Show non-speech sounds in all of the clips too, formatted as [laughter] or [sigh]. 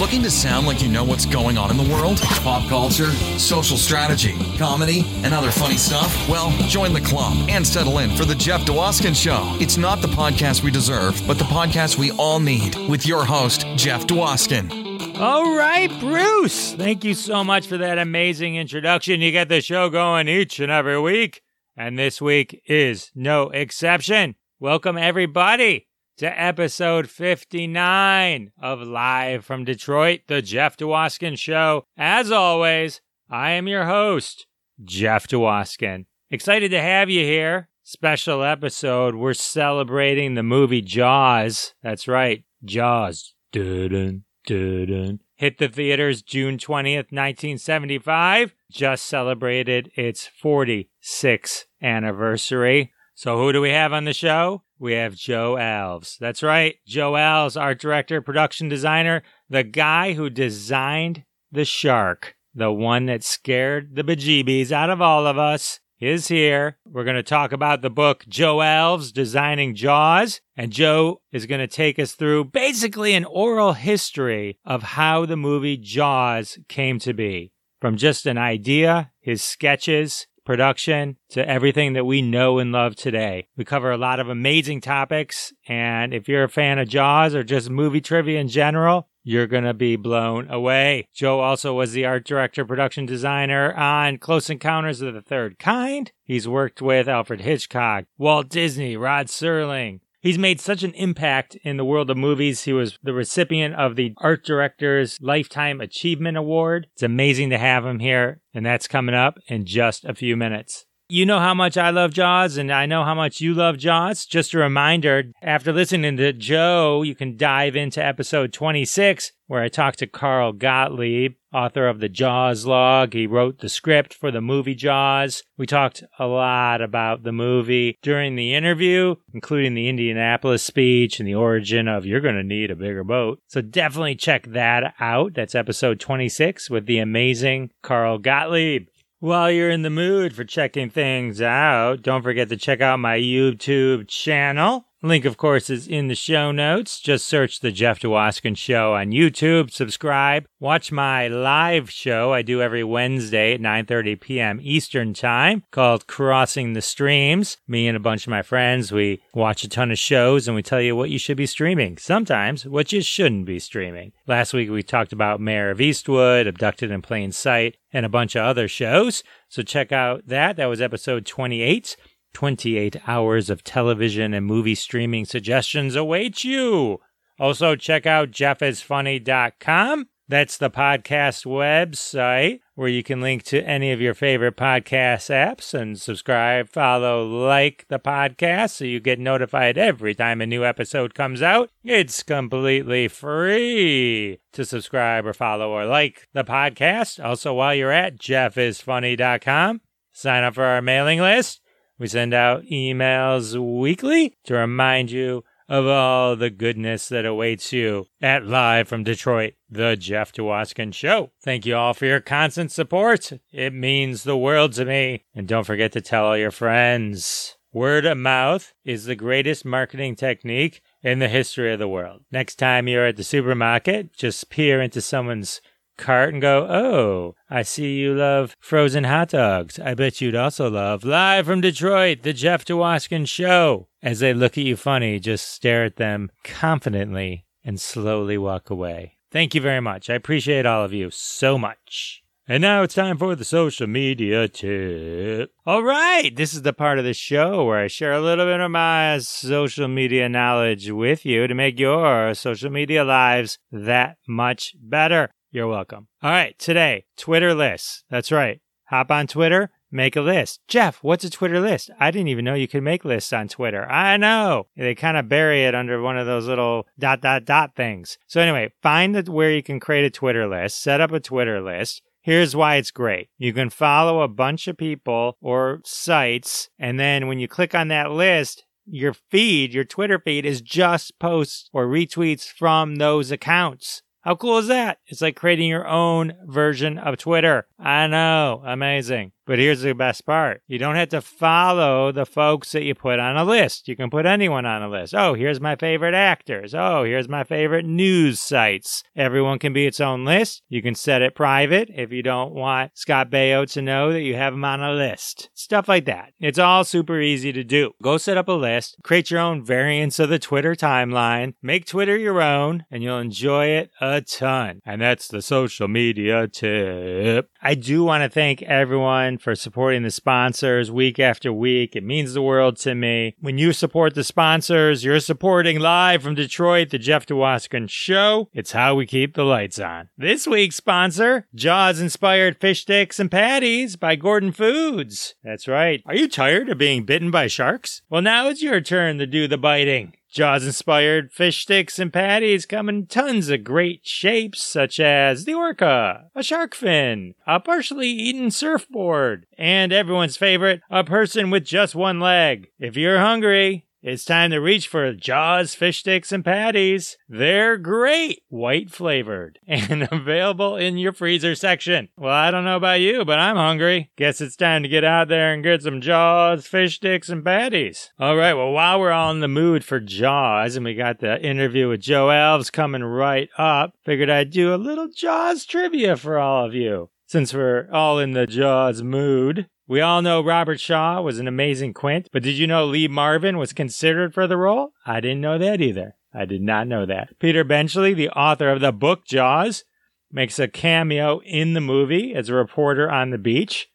Looking to sound like you know what's going on in the world? Pop culture, social strategy, comedy, and other funny stuff? Well, join the club and settle in for The Jeff Dwoskin Show. It's not the podcast we deserve, but the podcast we all need with your host, Jeff Dwoskin. All right, Bruce. Thank you so much for that amazing introduction. You get the show going each and every week, and this week is no exception. Welcome, everybody to episode 59 of Live from Detroit, the Jeff Dwoskin Show. As always, I am your host, Jeff Dwoskin. Excited to have you here. Special episode. We're celebrating the movie Jaws. That's right, Jaws. Dun, dun, dun. Hit the theaters June 20th, 1975. Just celebrated its 46th anniversary. So, who do we have on the show? We have Joe Alves. That's right, Joe Alves, art director, production designer, the guy who designed the shark, the one that scared the bejeebies out of all of us, is here. We're going to talk about the book Joe Alves Designing Jaws, and Joe is going to take us through basically an oral history of how the movie Jaws came to be. From just an idea, his sketches, production to everything that we know and love today. We cover a lot of amazing topics, and if you're a fan of Jaws or just movie trivia in general, you're going to be blown away. Joe also was the art director, production designer on Close Encounters of the Third Kind. He's worked with Alfred Hitchcock, Walt Disney, Rod Serling, He's made such an impact in the world of movies. He was the recipient of the Art Director's Lifetime Achievement Award. It's amazing to have him here, and that's coming up in just a few minutes. You know how much I love Jaws, and I know how much you love Jaws. Just a reminder after listening to Joe, you can dive into episode 26, where I talked to Carl Gottlieb, author of the Jaws log. He wrote the script for the movie Jaws. We talked a lot about the movie during the interview, including the Indianapolis speech and the origin of You're Gonna Need a Bigger Boat. So definitely check that out. That's episode 26 with the amazing Carl Gottlieb. While you're in the mood for checking things out, don't forget to check out my YouTube channel. Link, of course, is in the show notes. Just search the Jeff Dwoskin Show on YouTube. Subscribe. Watch my live show I do every Wednesday at 9:30 p.m. Eastern Time called Crossing the Streams. Me and a bunch of my friends, we watch a ton of shows and we tell you what you should be streaming. Sometimes what you shouldn't be streaming. Last week we talked about Mare of Easttown, Abducted in Plain Sight, and a bunch of other shows. So check out that. That was episode 28. 28 hours of television and movie streaming suggestions await you. Also, check out jeffisfunny.com. That's the podcast website where you can link to any of your favorite podcast apps and subscribe, follow, like the podcast so you get notified every time a new episode comes out. It's completely free to subscribe or follow or like the podcast. Also, while you're at jeffisfunny.com, sign up for our mailing list we send out emails weekly to remind you of all the goodness that awaits you at Live from Detroit, the Jeff Dwoskin Show. Thank you all for your constant support. It means the world to me. And don't forget to tell all your friends. Word of mouth is the greatest marketing technique in the history of the world. Next time you're at the supermarket, just peer into someone's cart and go, Oh, I see you love frozen hot dogs. I bet you'd also love Live from Detroit, the Jeff Dwoskin Show. As they look at you funny, just stare at them confidently and slowly walk away. Thank you very much. I appreciate all of you so much. And now it's time for the social media tip. All right, this is the part of the show where I share a little bit of my social media knowledge with you to make your social media lives that much better. You're welcome. All right, today, Twitter lists. That's right. Hop on Twitter, make a list. Jeff, what's a Twitter list? I didn't even know you could make lists on Twitter. I know. They kind of bury it under one of those little dot dot dot things. So anyway, find the, where you can create a Twitter list, set up a Twitter list. Here's why it's great. You can follow a bunch of people or sites, and then when you click on that list, your feed, your Twitter feed is just posts or retweets from those accounts. How cool is that? It's like creating your own version of Twitter. I know. Amazing. But here's the best part you don't have to follow the folks that you put on a list. You can put anyone on a list. Oh, here's my favorite actors. Oh, here's my favorite news sites. Everyone can be its own list. You can set it private if you don't want Scott Baio to know that you have him on a list. Stuff like that. It's all super easy to do. Go set up a list, create your own variants of the Twitter timeline, make Twitter your own, and you'll enjoy it a ton. And that's the social media tip. I do want to thank everyone for supporting the sponsors week after week. It means the world to me. When you support the sponsors, you're supporting live from Detroit, the Jeff Dwoskin Show. It's how we keep the lights on. This week's sponsor, Jaws inspired fish sticks and patties by Gordon Foods. That's right. Are you tired of being bitten by sharks? Well, now it's your turn to do the biting. Jaws inspired fish sticks and patties come in tons of great shapes, such as the orca, a shark fin, a partially eaten surfboard, and everyone's favorite, a person with just one leg. If you're hungry, it's time to reach for Jaws fish sticks and patties. They're great, white flavored, [laughs] and available in your freezer section. Well, I don't know about you, but I'm hungry. Guess it's time to get out there and get some Jaws fish sticks and patties. All right, well, while we're all in the mood for Jaws and we got the interview with Joe Alves coming right up, figured I'd do a little Jaws trivia for all of you. Since we're all in the Jaws mood, we all know Robert Shaw was an amazing Quint, but did you know Lee Marvin was considered for the role? I didn't know that either. I did not know that. Peter Benchley, the author of the book Jaws, makes a cameo in the movie as a reporter on the beach.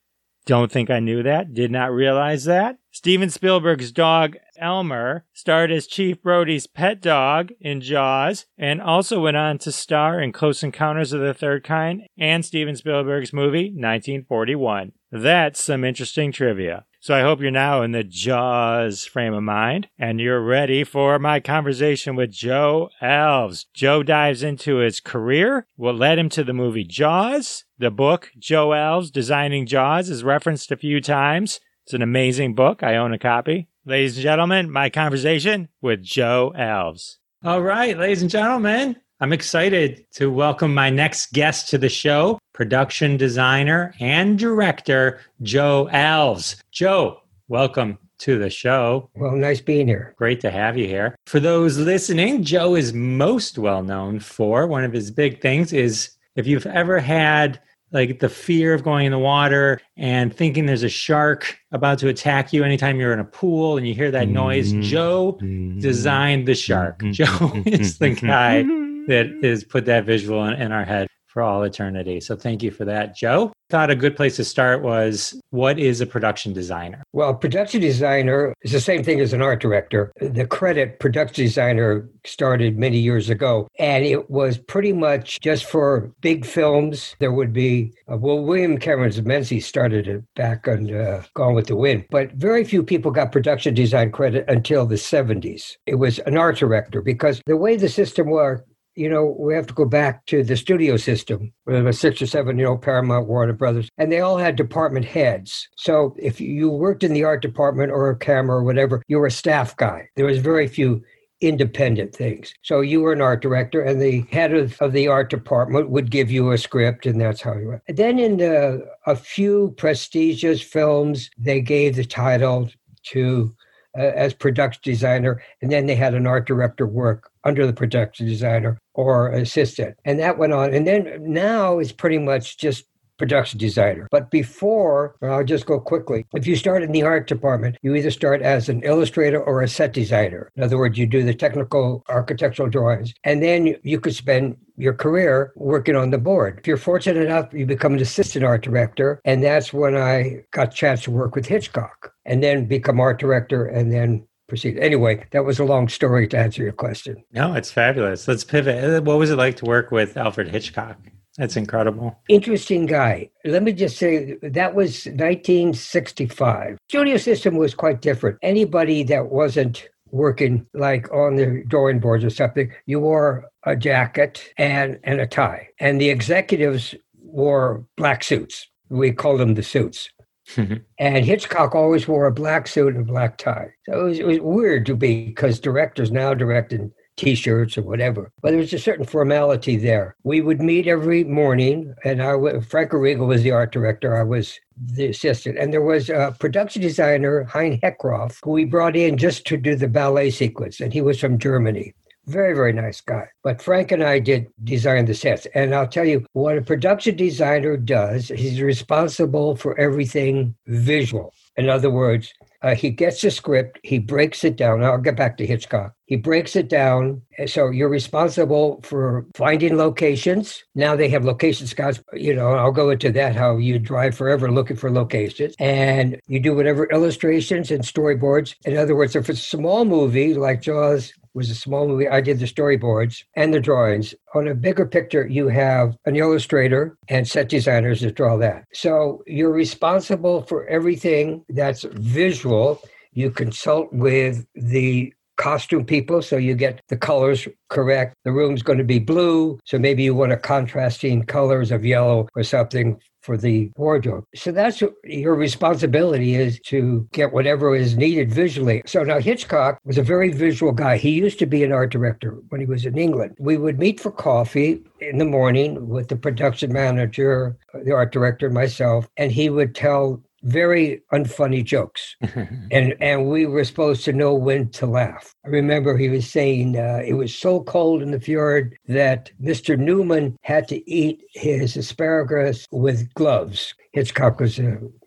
Don't think I knew that. Did not realize that. Steven Spielberg's dog Elmer starred as Chief Brody's pet dog in Jaws and also went on to star in Close Encounters of the Third Kind and Steven Spielberg's movie 1941. That's some interesting trivia. So I hope you're now in the Jaws frame of mind and you're ready for my conversation with Joe Alves. Joe dives into his career, what led him to the movie Jaws. The book, Joe Alves Designing Jaws, is referenced a few times. It's an amazing book. I own a copy. Ladies and gentlemen, my conversation with Joe Alves. All right, ladies and gentlemen, I'm excited to welcome my next guest to the show, production designer and director, Joe Alves. Joe, welcome to the show. Well, nice being here. Great to have you here. For those listening, Joe is most well known for one of his big things is if you've ever had like the fear of going in the water and thinking there's a shark about to attack you anytime you're in a pool and you hear that noise. Mm-hmm. Joe designed the shark. Mm-hmm. Joe [laughs] is the guy that has put that visual in, in our head for all eternity. So thank you for that, Joe. Thought a good place to start was what is a production designer? Well, production designer is the same thing as an art director. The credit production designer started many years ago, and it was pretty much just for big films. There would be, uh, well, William Cameron Menzies started it back on uh, Gone with the Wind, but very few people got production design credit until the 70s. It was an art director because the way the system worked, you know, we have to go back to the studio system. There was six or seven, you know, Paramount, Warner Brothers, and they all had department heads. So if you worked in the art department or a camera or whatever, you were a staff guy. There was very few independent things. So you were an art director, and the head of, of the art department would give you a script, and that's how you went. And then in the, a few prestigious films, they gave the title to uh, as production designer, and then they had an art director work under the production designer or assistant. And that went on. And then now it's pretty much just production designer. But before, I'll just go quickly. If you start in the art department, you either start as an illustrator or a set designer. In other words, you do the technical architectural drawings, and then you could spend your career working on the board. If you're fortunate enough, you become an assistant art director, and that's when I got a chance to work with Hitchcock, and then become art director, and then proceed. Anyway, that was a long story to answer your question. No, it's fabulous. Let's pivot. Uh, what was it like to work with Alfred Hitchcock? That's incredible. Interesting guy. Let me just say that was 1965. Studio system was quite different. Anybody that wasn't working like on the drawing boards or something, you wore a jacket and, and a tie. And the executives wore black suits. We call them the suits. Mm-hmm. and Hitchcock always wore a black suit and black tie. So it was, it was weird to be because directors now direct in T-shirts or whatever. But there was a certain formality there. We would meet every morning, and I, Frank Arrigo was the art director. I was the assistant, and there was a production designer, Hein Heckroth, who we brought in just to do the ballet sequence, and he was from Germany. Very, very nice guy. But Frank and I did design the sets. And I'll tell you what a production designer does, he's responsible for everything visual. In other words, uh, he gets a script, he breaks it down. I'll get back to Hitchcock. He breaks it down. So you're responsible for finding locations. Now they have location scouts. You know, I'll go into that how you drive forever looking for locations. And you do whatever illustrations and storyboards. In other words, if it's a small movie like Jaws, was a small movie. I did the storyboards and the drawings. On a bigger picture, you have an illustrator and set designers that draw that. So you're responsible for everything that's visual. You consult with the costume people so you get the colors correct the room's going to be blue so maybe you want a contrasting colors of yellow or something for the wardrobe. So that's your responsibility is to get whatever is needed visually. So now Hitchcock was a very visual guy. He used to be an art director when he was in England. We would meet for coffee in the morning with the production manager, the art director, myself, and he would tell very unfunny jokes, [laughs] and and we were supposed to know when to laugh. I remember he was saying uh, it was so cold in the fjord that Mr. Newman had to eat his asparagus with gloves. Hitchcock was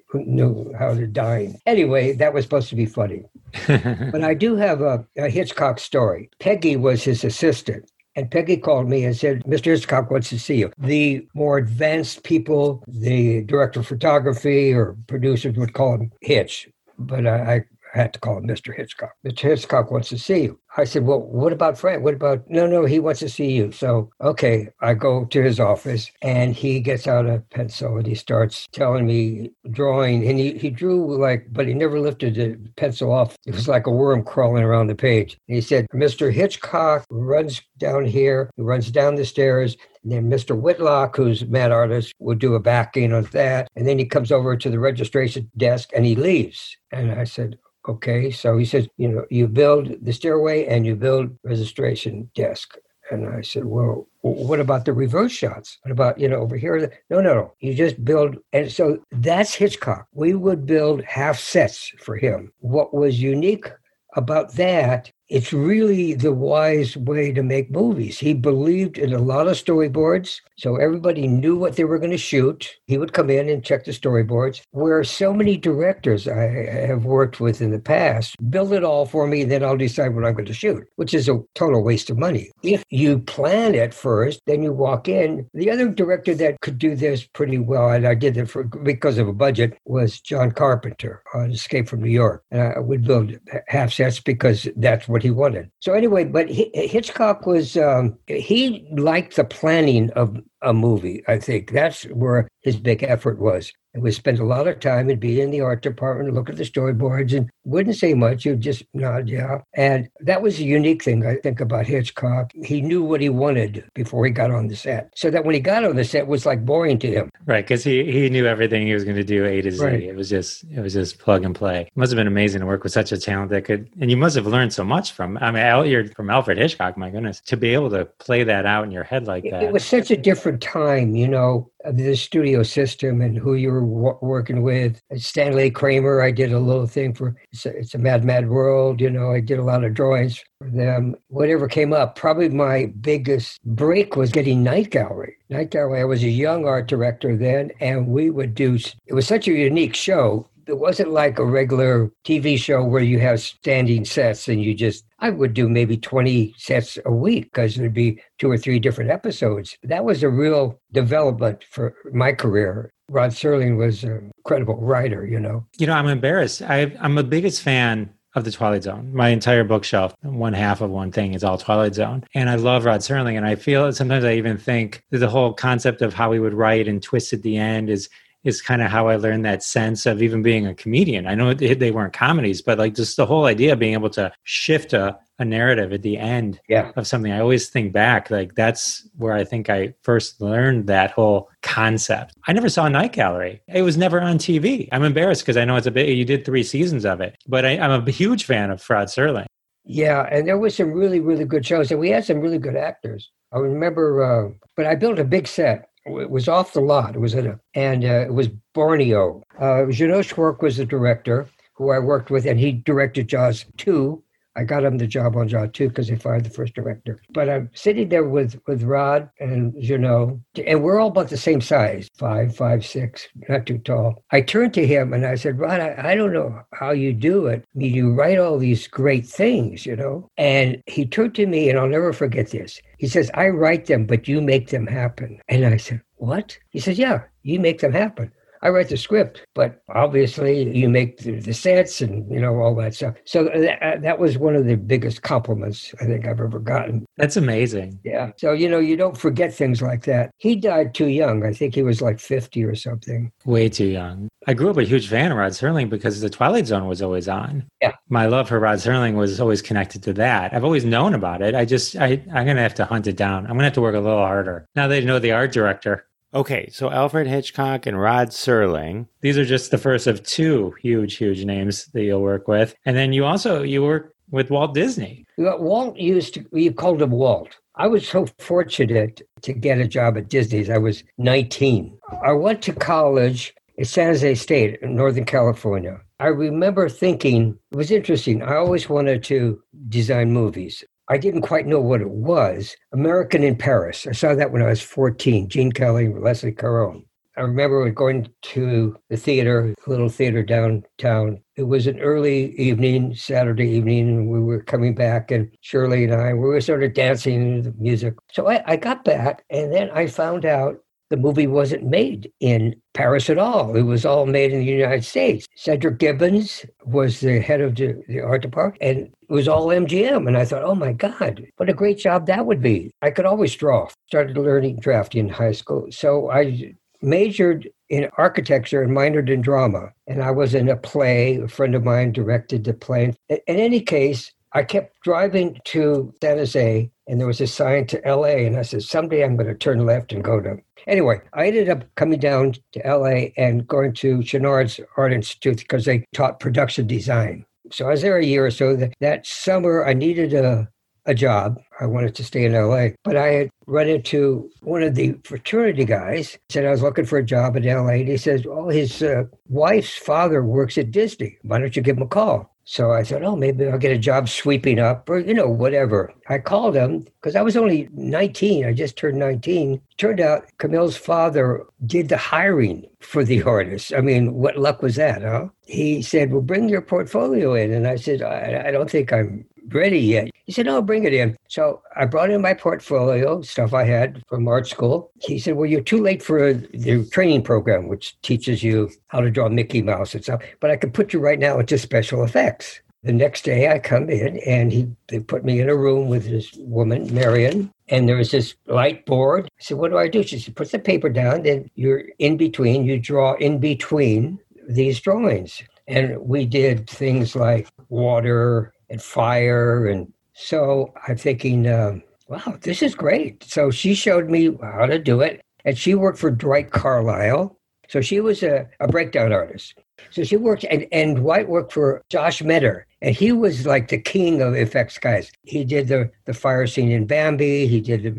who knew how to dine. Anyway, that was supposed to be funny. [laughs] but I do have a, a Hitchcock story. Peggy was his assistant. And Peggy called me and said, Mr. Hitchcock wants to see you. The more advanced people, the director of photography or producers would call him Hitch. But I, I had to call Mr. Hitchcock. Mr. Hitchcock wants to see you. I said, Well, what about Frank? What about, no, no, he wants to see you. So, okay, I go to his office and he gets out a pencil and he starts telling me drawing. And he, he drew like, but he never lifted the pencil off. It was like a worm crawling around the page. And he said, Mr. Hitchcock runs down here, he runs down the stairs. And then Mr. Whitlock, who's matte artist, would do a backing on that. And then he comes over to the registration desk and he leaves. And I said, Okay, so he says, you know, you build the stairway and you build registration desk. And I said, well, what about the reverse shots? What about, you know, over here? No, no, no. You just build. And so that's Hitchcock. We would build half sets for him. What was unique about that it's really the wise way to make movies. He believed in a lot of storyboards, so everybody knew what they were going to shoot. He would come in and check the storyboards. Where so many directors I have worked with in the past build it all for me, then I'll decide what I'm going to shoot, which is a total waste of money. If you plan it first, then you walk in. The other director that could do this pretty well, and I did it for because of a budget, was John Carpenter on Escape from New York. And I would build half sets because that's what what he wanted. So anyway, but Hitchcock was um, he liked the planning of a movie. I think that's where his big effort was. And we spent a lot of time and be in the art department, look at the storyboards, and wouldn't say much. You'd just nod, yeah. And that was a unique thing I think about Hitchcock. He knew what he wanted before he got on the set, so that when he got on the set, it was like boring to him. Right, because he he knew everything he was going to do A to Z. Right. It was just it was just plug and play. It must have been amazing to work with such a talent that could, and you must have learned so much from. I mean, you're from Alfred Hitchcock. My goodness, to be able to play that out in your head like that. It was such a different time, you know the studio system and who you were w- working with. Stanley Kramer, I did a little thing for it's a, it's a, Mad Mad World. You know, I did a lot of drawings for them. Whatever came up, probably my biggest break was getting Night Gallery. Night Gallery. I was a young art director then, and we would do. It was such a unique show it wasn't like a regular TV show where you have standing sets and you just, I would do maybe 20 sets a week because there'd be two or three different episodes. That was a real development for my career. Rod Serling was an incredible writer, you know. You know, I'm embarrassed. I, I'm the biggest fan of the Twilight Zone. My entire bookshelf, one half of one thing is all Twilight Zone. And I love Rod Serling. And I feel sometimes I even think the whole concept of how he would write and twist at the end is is kind of how I learned that sense of even being a comedian. I know they weren't comedies, but like just the whole idea of being able to shift a, a narrative at the end yeah. of something. I always think back, like that's where I think I first learned that whole concept. I never saw Night Gallery. It was never on TV. I'm embarrassed because I know it's a bit, you did three seasons of it, but I, am a huge fan of Rod Serling. Yeah, and there was some really, really good shows, and we had some really good actors. I remember, uh, but I built a big set. It was off the lot. It was at a, and uh, it was Borneo. Uh, Jeannot Szwarc was the director, who I worked with, and he directed Jaws 2, I got him the job on Jaws 2 because they fired the first director. But I'm sitting there with with Rod and Jeannot, and we're all about the same size, five, five, six, not too tall. I turned to him and I said, Rod, I, I don't know how you do it. I mean, you write all these great things, you know. And he turned to me, and I'll never forget this. He says, I write them, but you make them happen. And I said, What? He says, Yeah, you make them happen. I write the script, but obviously you make the, the sets and you know all that stuff. So that, uh, that was one of the biggest compliments I think I've ever gotten. That's amazing. Yeah. So you know you don't forget things like that. He died too young. I think he was like fifty or something. Way too young. I grew up a huge fan of Rod Serling because the Twilight Zone was always on. Yeah. My love for Rod Serling was always connected to that. I've always known about it. I just I I'm gonna have to hunt it down. I'm gonna have to work a little harder. Now they know the art director. Okay, so Alfred Hitchcock and Rod Serling. These are just the first of two huge, huge names that you'll work with. And then you also you work with Walt Disney. Walt used to you called him Walt. I was so fortunate to get a job at Disney's. I was 19. I went to college at San Jose State in Northern California. I remember thinking it was interesting. I always wanted to design movies. I didn't quite know what it was. American in Paris. I saw that when I was 14. Gene Kelly, Leslie Caron. I remember going to the theater, little theater downtown. It was an early evening, Saturday evening, and we were coming back, and Shirley and I, we were sort of dancing to the music. So I, I got back, and then I found out the movie wasn't made in Paris at all. It was all made in the United States. Cedric Gibbons was the head of the, the art department, and it was all MGM. And I thought, oh my God, what a great job that would be. I could always draw. Started learning drafting in high school. So I majored in architecture and minored in drama. And I was in a play. A friend of mine directed the play. In any case, I kept driving to San Jose, and there was a sign to LA. And I said, someday I'm going to turn left and go to. Anyway, I ended up coming down to LA and going to Chouinard's Art Institute because they taught production design. So I was there a year or so. That, that summer, I needed a, a job. I wanted to stay in LA, but I had run into one of the fraternity guys. Said I was looking for a job in LA, and he says, "Oh, his uh, wife's father works at Disney. Why don't you give him a call?" So I thought, oh, maybe I'll get a job sweeping up or, you know, whatever. I called him because I was only 19. I just turned 19. Turned out Camille's father did the hiring for the artist. I mean, what luck was that, huh? He said, well, bring your portfolio in. And I said, I, I don't think I'm ready yet. He said, "No, bring it in." So I brought in my portfolio, stuff I had from art school. He said, "Well, you're too late for the training program, which teaches you how to draw Mickey Mouse and stuff. But I could put you right now into special effects." The next day, I come in and he they put me in a room with this woman, Marion, and there was this light board. I said, "What do I do?" She said, "Put the paper down. Then you're in between. You draw in between these drawings." And we did things like water and fire. And so I'm thinking, um, wow, this is great. So she showed me how to do it. And she worked for Dwight Carlisle. So she was a, a breakdown artist. So she worked, and, and Dwight worked for Josh Meador. And he was like the king of effects guys. He did the, the fire scene in Bambi, he did the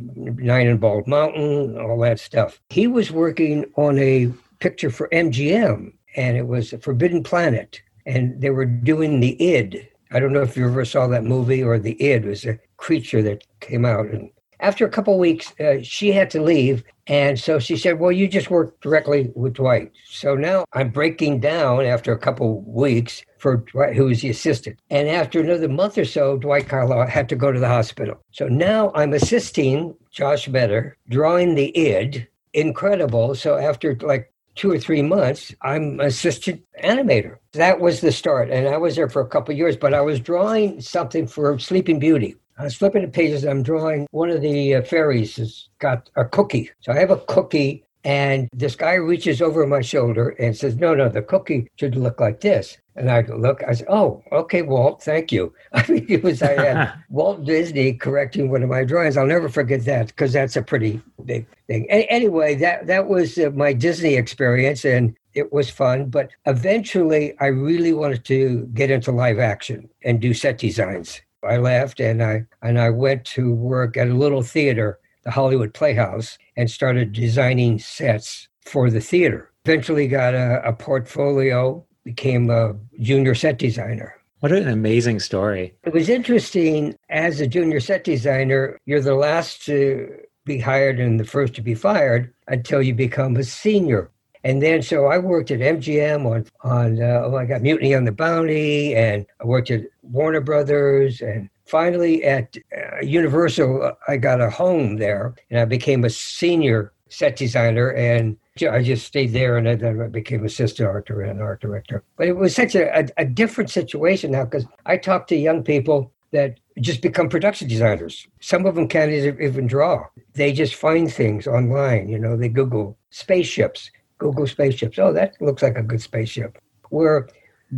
Night on Bald Mountain, all that stuff. He was working on a picture for MGM, and it was Forbidden Planet. And they were doing the id, I don't know if you ever saw that movie or The Id was a creature that came out. And after a couple weeks, uh, she had to leave. And so she said, Well, you just work directly with Dwight. So now I'm breaking down after a couple weeks for Dwight, who was the assistant. And after another month or so, Dwight Carlisle had to go to the hospital. So now I'm assisting Josh Meador, drawing the id. Incredible. So after like two or three months, I'm assistant animator. That was the start. And I was there for a couple years, but I was drawing something for Sleeping Beauty. I was flipping the pages. I'm drawing one of the uh, fairies has got a cookie. So I have a cookie, and this guy reaches over my shoulder and says, No, no, the cookie should look like this. And I look, I said, Oh, okay, Walt, thank you. [laughs] I mean, it was I had [laughs] Walt Disney correcting one of my drawings. I'll never forget that because that's a pretty big thing. A- anyway, that, that was uh, my Disney experience and it was fun. But eventually, I really wanted to get into live action and do set designs. I left and I and I went to work at a little theater, the Hollywood Playhouse, and started designing sets for the theater. Eventually got a, a portfolio, became a junior set designer. What an amazing story. It was interesting as a junior set designer, you're the last to be hired and the first to be fired until you become a senior. And then, so I worked at MGM on, on uh, oh, I got Mutiny on the Bounty, and I worked at Warner Brothers, and finally at uh, Universal, I got a home there, and I became a senior set designer, and I just stayed there, and then I became assistant art director and art director. But it was such a, a, a different situation now because I talk to young people that just become production designers. Some of them can't even draw. They just find things online. You know, they Google spaceships Google spaceships. Oh, that looks like a good spaceship. Where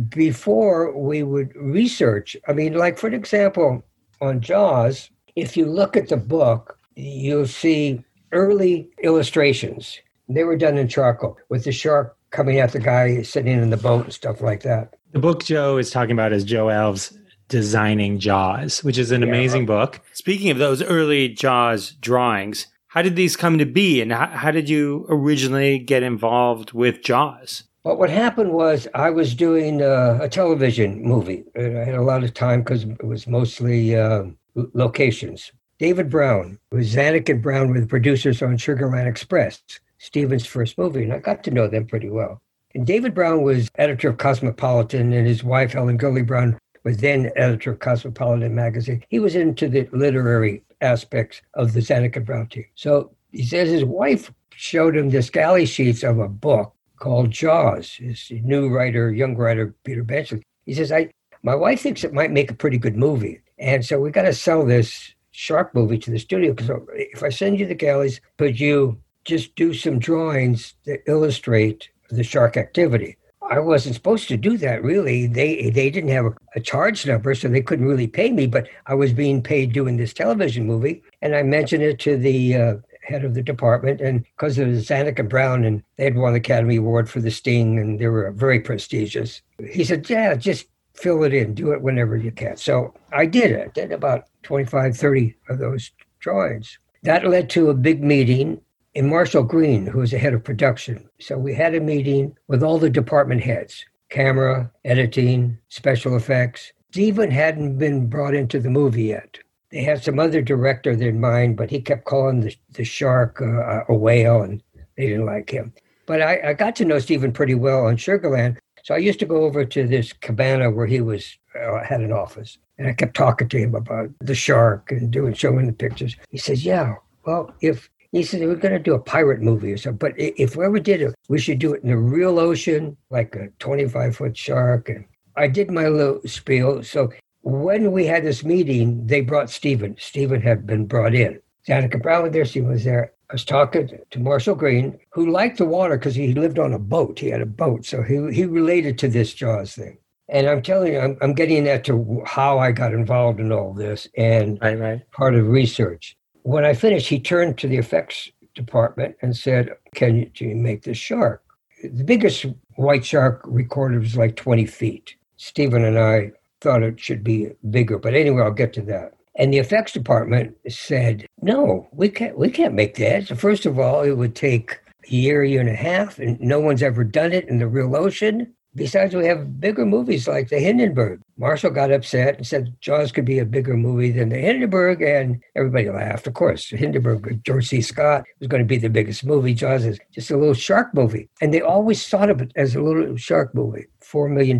before we would research, I mean, like for example, on Jaws, if you look at the book, you'll see early illustrations. They were done in charcoal with the shark coming at the guy sitting in the boat and stuff like that. The book Joe is talking about is Joe Alves designing Jaws, which is an yeah. amazing book. Speaking of those early Jaws drawings, how did these come to be, and how, how did you originally get involved with Jaws? Well, what happened was I was doing uh, a television movie. And I had a lot of time because it was mostly uh, locations. David Brown was Zanuck and Brown were the producers on Sugarland Express, Steven's first movie, and I got to know them pretty well. And David Brown was editor of Cosmopolitan, and his wife Helen Gurley Brown was then editor of Cosmopolitan magazine. He was into the literary aspects of the Zanuck Brown team. So he says his wife showed him the galley sheets of a book called Jaws. His new writer, young writer Peter Benchley. He says, "I my wife thinks it might make a pretty good movie, and so we got to sell this shark movie to the studio because if I send you the galleys, could you just do some drawings that illustrate the shark activity?" I wasn't supposed to do that really. They they didn't have a, charge number, so they couldn't really pay me. But I was being paid doing this television movie, and I mentioned it to the uh, head of the department, and because it was Zanuck and Brown, and they had won the Academy Award for The Sting, and they were very prestigious. He said, "Yeah, just fill it in, do it whenever you can." So I did it. Did about 25, 30 of those drawings. That led to a big meeting and Marshall Green, who was the head of production. So we had a meeting with all the department heads camera, editing, special effects. Steven hadn't been brought into the movie yet. They had some other director in mind, but he kept calling the, the shark uh, a whale, and they didn't like him. But I, I got to know Steven pretty well on Sugarland. So I used to go over to this cabana where he was uh, had an office, and I kept talking to him about the shark and doing showing the pictures. He says, "Yeah, well, if he said, We're going to do a pirate movie or something. But if we ever did it, we should do it in the real ocean, like a 25 foot shark. And I did my little spiel. So when we had this meeting, they brought Steven. Steven had been brought in. Zanuck and Brown was there, Steven was there. I was talking to Marshall Green, who liked the water because he lived on a boat. He had a boat. So he, he related to this Jaws thing. And I'm telling you, I'm, I'm getting that to how I got involved in all this and right, right. part of research. When I finished, he turned to the effects department and said, Can you, can you make this shark? The biggest white shark recorded was like 20 feet. Steven and I thought it should be bigger, but anyway, I'll get to that. And the effects department said, "No, we can't. We can't make that. So first of all, it would take a year, year and a half, and no one's ever done it in the real ocean. Besides, we have bigger movies like The Hindenburg. Marshall got upset and said Jaws could be a bigger movie than The Hindenburg, and everybody laughed. Of course, Hindenburg, George C. Scott was going to be the biggest movie. Jaws is just a little shark movie. And they always thought of it as a little shark movie, $4 million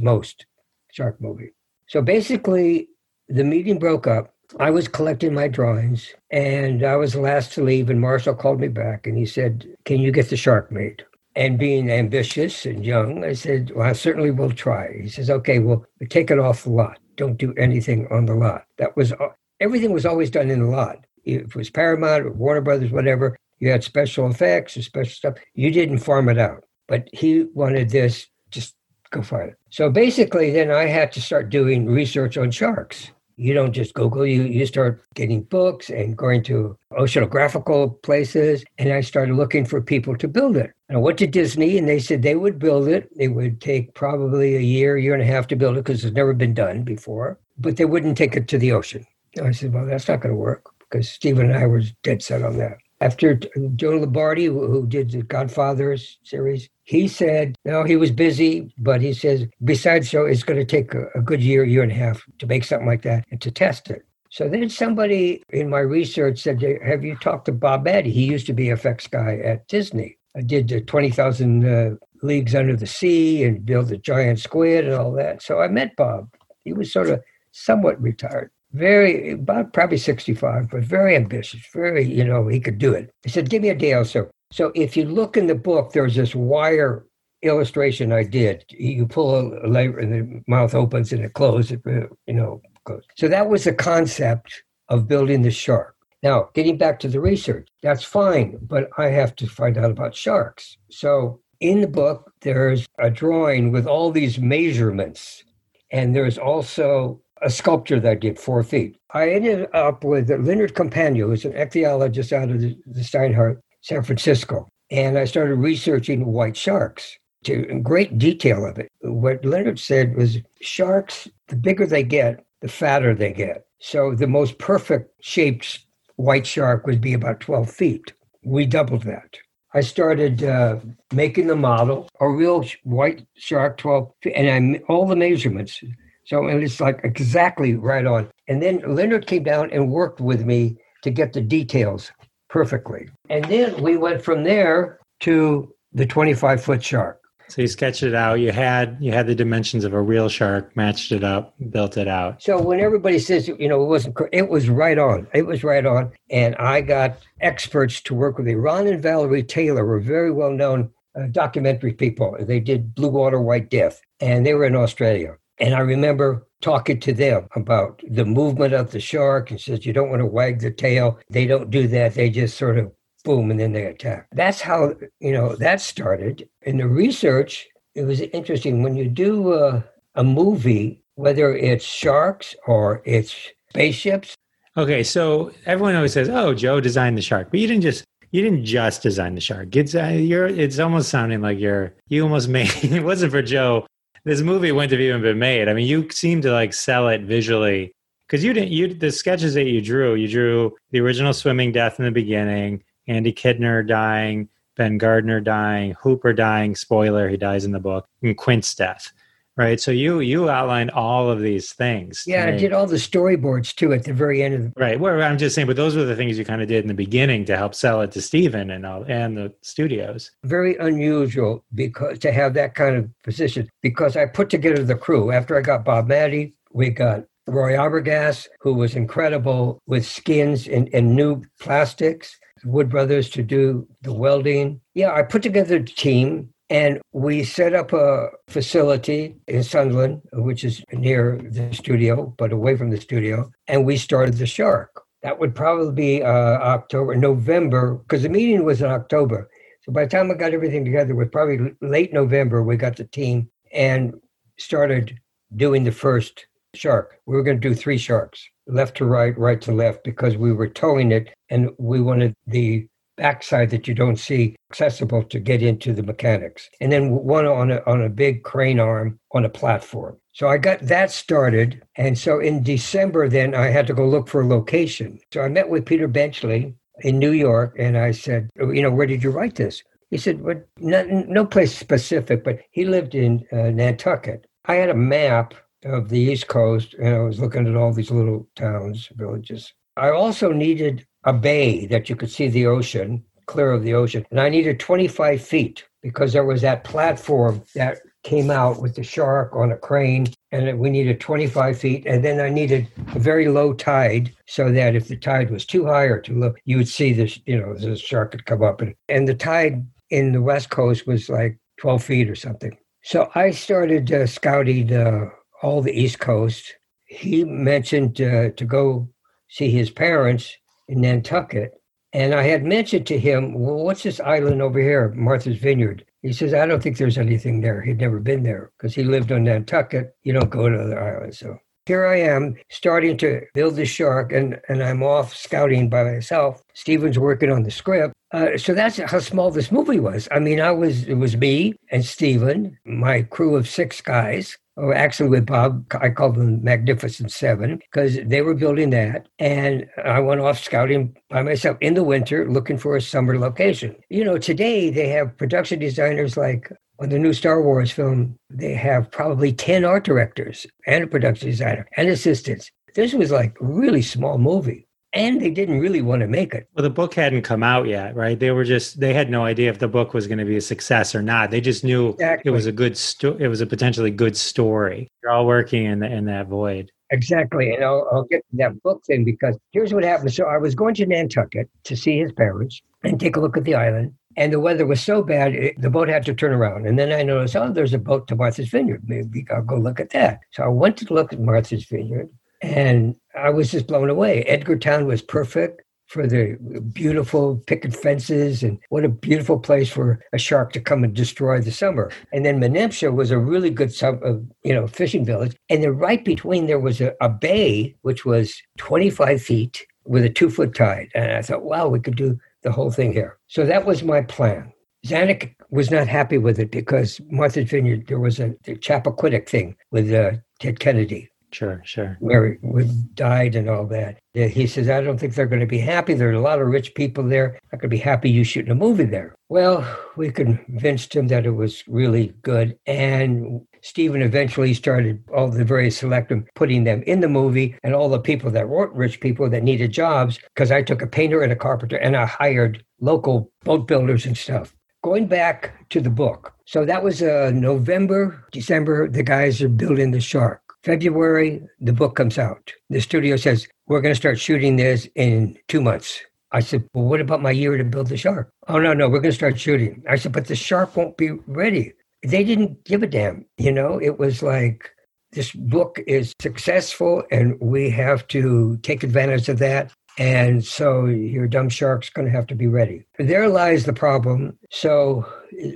most shark movie. So basically, the meeting broke up. I was collecting my drawings, and I was the last to leave, and Marshall called me back, and he said, Can you get the shark made? And being ambitious and young, I said, Well, I certainly will try. He says, Okay, well, take it off the lot. Don't do anything on the lot. That was everything was always done in the lot. If it was Paramount or Warner Brothers, whatever, you had special effects or special stuff. You didn't farm it out. But he wanted this, just go find it. So basically, then I had to start doing research on sharks you don't just Google, you, you start getting books and going to oceanographical places. And I started looking for people to build it. And I went to Disney and they said they would build it. It would take probably a year, year and a half to build it because it's never been done before. but they wouldn't take it to the ocean. I said, well, that's not going to work because Steven and I were dead set on that. After Joe Lombardi, who did the Godfathers series, he said, no, he was busy, but he says, besides, so it's going to take a, a good year, year and a half to make something like that and to test it. So then somebody in my research said, Have you talked to Bob Mattey? He used to be FX guy at Disney. I did uh, 20,000 uh, Leagues Under the Sea and built a giant squid and all that. So I met Bob. He was sort of somewhat retired very about probably 65 but very ambitious very you know he could do it he said give me a day or so so if you look in the book there's this wire illustration i did you pull a lever and the mouth opens and it closes uh, you know goes. so that was the concept of building the shark now getting back to the research that's fine but i have to find out about sharks so in the book there's a drawing with all these measurements and there's also a sculpture that did four feet. I ended up with Leonard Compagno, who's an ichthyologist out of the Steinhart, San Francisco. And I started researching white sharks to in great detail of it. What Leonard said was sharks, the bigger they get, the fatter they get. So the most perfect shaped white shark would be about 12 feet. We doubled that. I started uh, making the model, a real white shark, 12 feet, and I all the measurements so it was like exactly right on. And then Leonard came down and worked with me to get the details perfectly. And then we went from there to the 25 foot shark. So you sketched it out. You had you had the dimensions of a real shark, matched it up, built it out. So when everybody says you know it wasn't, it was right on. It was right on, and I got experts to work with me. Ron and Valerie Taylor were very well known uh, documentary people. They did Blue Water White Death, and they were in Australia. And I remember talking to them about the movement of the shark and says, you don't want to wag the tail. They don't do that. They just sort of boom and then they attack. That's how, you know, that started. In the research, it was interesting when you do a, a movie, whether it's sharks or it's spaceships. Okay, so everyone always says, "Oh, Joe designed the shark," but you didn't just you didn't just design the shark. It's uh, you're it's almost sounding like you're you almost made [laughs] it wasn't for Joe this movie wouldn't have even been made. I mean, you seem to like sell it visually because you didn't. You the sketches that you drew, you drew the original swimming death in the beginning, Andy Kidner dying, Ben Gardner dying, Hooper dying. Spoiler: he dies in the book, and Quint's death right? So you you outlined all of these things yeah right? i did all the storyboards too at the very end of the right well i'm just saying but those were the things you kind of did in the beginning to help sell it to steven and all and the studios. Very unusual because to have that kind of position because i put together the crew. After i got bob mattey we got roy arbogast who was incredible with skins and, and new plastics wood brothers to do the welding. Yeah i put together a team and we set up a facility in Sunderland, which is near the studio, but away from the studio. And we started the Shark. That would probably be uh, October, November, because the meeting was in October. So by the time I got everything together, it was probably late November. We got the team and started doing the first shark. We were going to do three sharks, left to right, right to left, because we were towing it and we wanted the backside that you don't see accessible to get into the mechanics. And then one on a, on a big crane arm on a platform. So I got that started. And so in December, then I had to go look for a location. So I met with Peter Benchley in New York and I said, you know, where did you write this? He said, well, no, no place specific, but he lived in uh, Nantucket. I had a map of the East Coast and I was looking at all these little towns, villages. I also needed a bay that you could see the ocean, clear of the ocean. And I needed 25 feet because there was that platform that came out with the shark on a crane. And we needed 25 feet. And then i needed a very low tide so that if the tide was too high or too low you would see this you know the shark could come up. And, and the tide in the west coast was like 12 feet or something. So i started uh, scouting uh, all the east coast. He mentioned uh, to go see his parents in Nantucket. And I had mentioned to him, well, what's this island over here, Martha's Vineyard? He says, I don't think there's anything there. He'd never been there because he lived on Nantucket. You don't go to other islands. So here I am starting to build the shark and, and I'm off scouting by myself. Steven's working on the script. Uh, so that's how small this movie was. I mean, I was it was me and Steven, my crew of six guys. Or actually, with Bob, I called them Magnificent Seven because they were building that. And I went off scouting by myself in the winter looking for a summer location. You know, today they have production designers like on the new Star Wars film, they have probably 10 art directors and a production designer and assistants. This was like a really small movie. And they didn't really want to make it. Well, the book hadn't come out yet, right? They were just, they had no idea if the book was going to be a success or not. They just knew exactly. it was a good, sto- it was a potentially good story. You're all working in, the, in that void. Exactly. And I'll, I'll, get to that book thing because here's what happened. So I was going to Nantucket to see his parents and take a look at the island. And the weather was so bad, it, the boat had to turn around. And then I noticed, oh, there's a boat to Martha's Vineyard. Maybe I'll go look at that. So I went to look at Martha's Vineyard and I was just blown away. Edgartown was perfect for the beautiful picket fences and what a beautiful place for a shark to come and destroy the summer. And then Menemsha was a really good sub, uh, you know, fishing village. And then right between there was a, a bay, which was 25 feet with a two foot tide. And I thought, wow, we could do the whole thing here. So that was my plan. Zanuck was not happy with it because Martha's Vineyard, there was a the Chappaquiddick thing with uh, Ted Kennedy. Sure, sure. Where we died and all that. He says, I don't think they're going to be happy. There are a lot of rich people there. Going to be happy you shooting a movie there. Well, we convinced him that it was really good. And Steven eventually started all the various selectmen putting them in the movie and all the people that weren't rich people that needed jobs because I took a painter and a carpenter and I hired local boat builders and stuff. Going back to the book. So that was uh, November, December, the guys are building the shark. February, the book comes out. The studio says, We're going to start shooting this in two months. I said, Well, what about my year to build the shark? Oh, no, no, we're going to start shooting. I said, But the shark won't be ready they didn't give a damn. You know, it was like this book is successful and we have to take advantage of that. And so your dumb shark's going to have to be ready. There lies the problem. So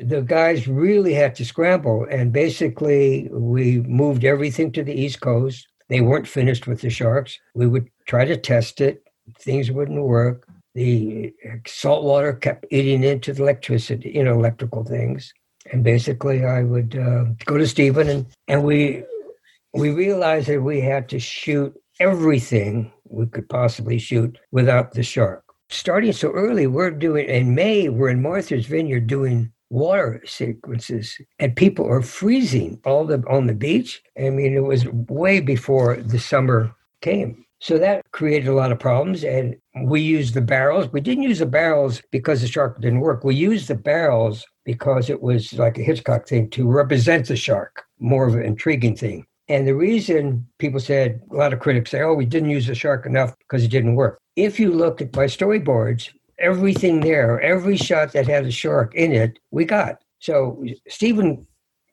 the guys really had to scramble. And basically, we moved everything to the East Coast. They weren't finished with the sharks. We would try to test it, things wouldn't work. The salt water kept eating into the electricity, you know, electrical things and basically I would uh, go to Steven, and and we we realized that we had to shoot everything we could possibly shoot without the shark. Starting so early, we're doing in May. We're in Martha's Vineyard doing water sequences, and people are freezing all the on the beach. I mean, it was way before the summer came. So that created a lot of problems. And we used the barrels. We didn't use the barrels because the shark didn't work. We used the barrels because it was like a Hitchcock thing to represent the shark, more of an intriguing thing. And the reason people said, a lot of critics say, oh, we didn't use the shark enough because it didn't work. If you look at my storyboards, everything there, every shot that had a shark in it, we got. So Steven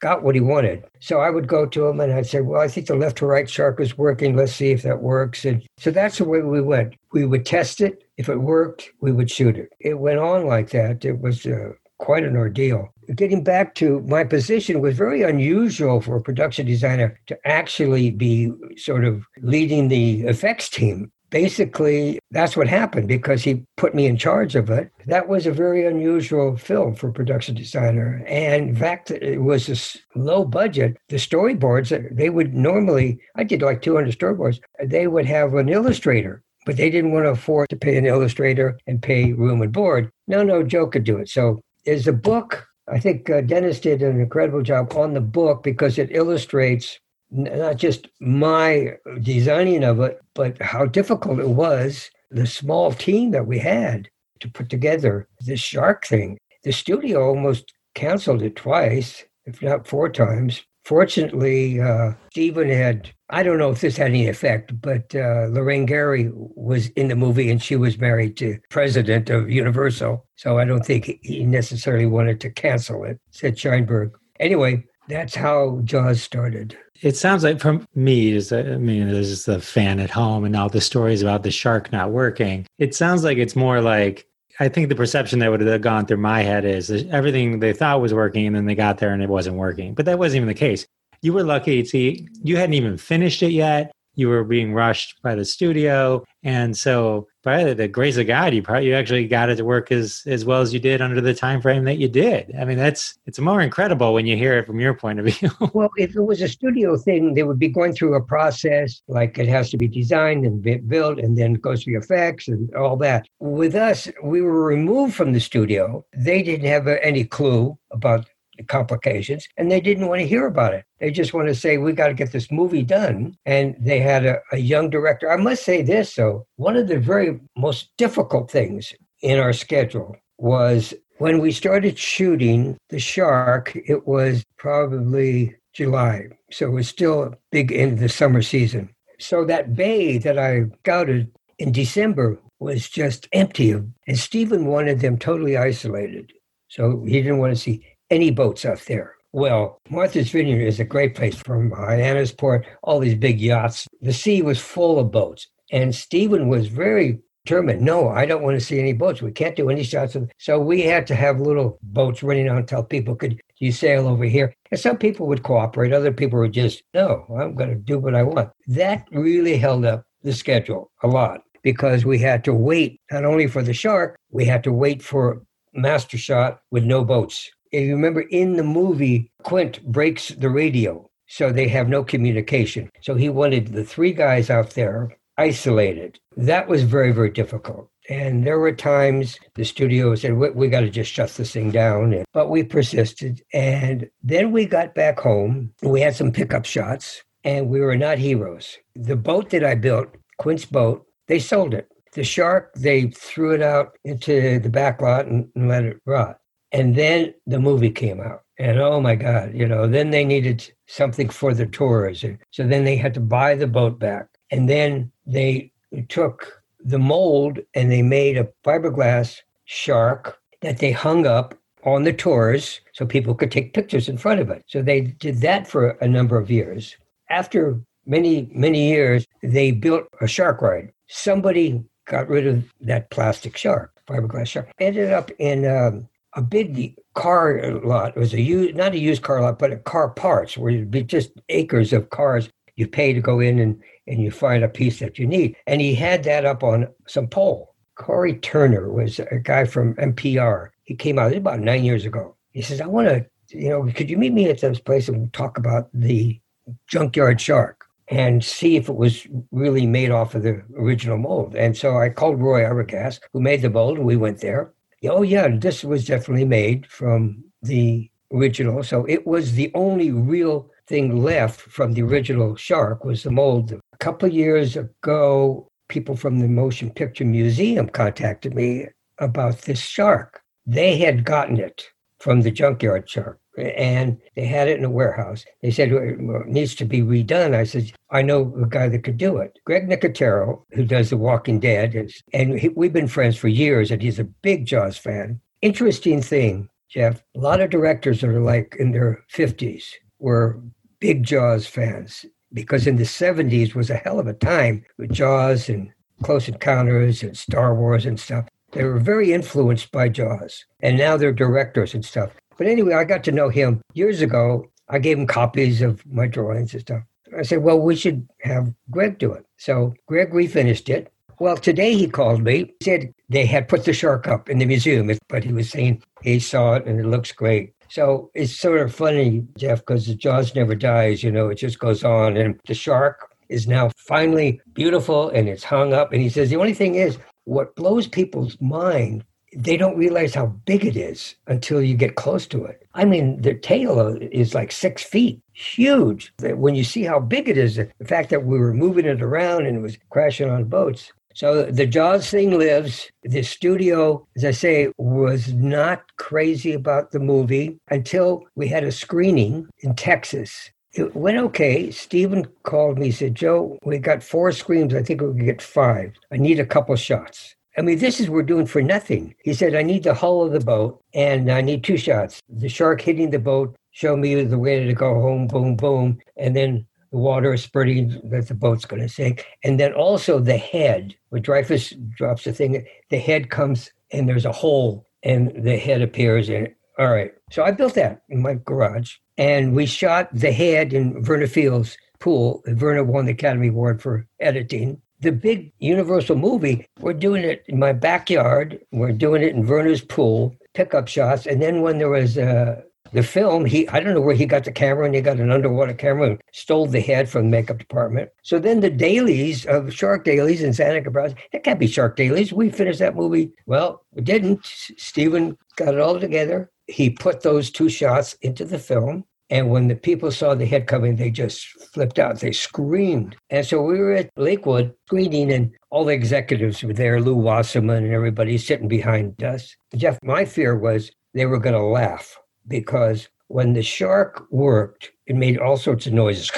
got what he wanted. So I would go to him and I'd say, Well, I think the left to right shark is working. Let's see if that works. And so that's the way we went. We would test it. If it worked, we would shoot it. It went on like that. It was uh, quite an ordeal. Getting back to my position was very unusual for a production designer to actually be sort of leading the effects team basically that's what happened because he put me in charge of it. That was a very unusual film for production designer. And in fact, it was a low budget. The storyboards, they would normally, I did like 200 storyboards, they would have an illustrator. But they didn't want to afford to pay an illustrator and pay room and board. No, no, Joe could do it. So there's a book I think uh, Dennis did an incredible job on the book because it illustrates not just my designing of it, but how difficult it was, the small team that we had to put together this shark thing. The studio almost canceled it twice, if not four times. Fortunately, uh, Steven had, I don't know if this had any effect, but uh, Lorraine Gary was in the movie and she was married to president of Universal. So I don't think he necessarily wanted to cancel it, Sid Sheinberg. Anyway, that's how Jaws started it sounds like from me as I mean as the fan at home and all the stories about the shark not working. It sounds like it's more like I think the perception that would have gone through my head is everything they thought was working and then they got there and it wasn't working. But that wasn't even the case. You were lucky to you hadn't even finished it yet. you were being rushed by the studio. And so by the grace of God, you probably you actually got it to work as as well as you did under the time frame that you did. I mean, that's it's more incredible when you hear it from your point of view. [laughs] well, if it was a studio thing, they would be going through a process like it has to be designed and built, and then goes through effects and all that. With us, we were removed from the studio. They didn't have any clue about complications and they didn't want to hear about it. They just want to say, we got to get this movie done. And they had a, a young director. I must say this, though, one of the very most difficult things in our schedule was when we started shooting The Shark, it was probably July. So it was still big end of the summer season. So that bay that I scouted in December was just empty. And Steven wanted them totally isolated. So he didn't want to see any boats out there. Well, Martha's Vineyard is a great place from Hyannisport, all these big yachts. The sea was full of boats. And Steven was very determined, no, I don't want to see any boats. We can't do any shots of So we had to have little boats running out until people could you sail over here. And some people would cooperate, other people would just, no, I'm going to do what I want. That really held up the schedule a lot because we had to wait not only for the shark, we had to wait for master shot with no boats you remember in the movie, Quint breaks the radio, so they have no communication. So he wanted the three guys out there isolated. That was very, very difficult. And there were times the studio said, we, we got to just shut this thing down. But we persisted. And then we got back home. We had some pickup shots, and we were not heroes. The boat that I built, Quint's boat, they sold it. The shark, they threw it out into the back lot and, and let it rot. And then the movie came out. And oh my God, you know, then they needed something for the tours. So then they had to buy the boat back. And then they took the mold and they made a fiberglass shark that they hung up on the tours so people could take pictures in front of it. So they did that for a number of years. After many, many years, they built a shark ride. Somebody got rid of that plastic shark, fiberglass shark. Ended up in um, a big car lot. It was a used, not a used car lot, but a car parts where it'd be just acres of cars. You pay to go in and, and you find a piece that you need. And he had that up on some pole. Corey Turner was a guy from NPR. He came out about nine years ago. He says, I want to, you know, could you meet me at this place and talk about the junkyard shark and see if it was really made off of the original mold. And so I called Roy Arbogast, who made the mold, and we went there oh yeah, this was definitely made from the original. So it was the only real thing left from the original shark was the mold. A couple years ago, people from the Motion Picture Museum contacted me about this shark. They had gotten it from the junkyard shark and they had it in a warehouse. They said well, it needs to be redone. I said, I know a guy that could do it. Greg Nicotero, who does The Walking Dead, is, and he, we've been friends for years, and he's a big Jaws fan. Interesting thing, Jeff. A lot of directors that are like in their 50s were big Jaws fans because in the 70s was a hell of a time with Jaws and Close Encounters and Star Wars and stuff. They were very influenced by Jaws, and now they're directors and stuff. But anyway, I got to know him years ago. I gave him copies of my drawings and stuff. I said, well, we should have Greg do it. So Greg refinished it. Well, today he called me. He said they had put the shark up in the museum, but he was saying he saw it and it looks great. So it's sort of funny, Jeff, because the Jaws never dies, you know, it just goes on. And the shark is now finally beautiful and it's hung up. And he says the only thing is, what blows people's mind they don't realize how big it is until you get close to it. I mean, the tail is like six feet, huge. When you see how big it is, the fact that we were moving it around and it was crashing on boats. So the Jaws thing lives. The studio, as I say, was not crazy about the movie until we had a screening in Texas. It went okay. Steven called me, said, Joe, we got four screams. I think we could get five. I need a couple shots. I mean, this is we're doing for nothing. He said, I need the hull of the boat and I need two shots. The shark hitting the boat, show me the way to go home, boom, boom. And then the water is spurting that the boat's going to sink. And then also the head, where Dreyfuss drops the thing, the head comes and there's a hole and the head appears it. All right. So I built that in my garage and we shot the head in Verna Fields Pool. Verna won the Academy Award for editing. The big Universal movie, we're doing it in my backyard. We're doing it in Verna's pool, pickup shots. And then when there was uh, the film, he I don't know where he got the camera and he got an underwater camera and stole the head from the makeup department. So then the dailies of Shark Dailies and Santa Bros. It can't be Shark Dailies. We finished that movie. Well, we didn't. Steven got it all together. He put those two shots into the film. And when the people saw the head coming, they just flipped out. They screamed. And so we were at Lakewood screening, and all the executives were there Lew Wasserman and everybody sitting behind us. Jeff, my fear was they were going to laugh because when the shark worked, it made all sorts of noises.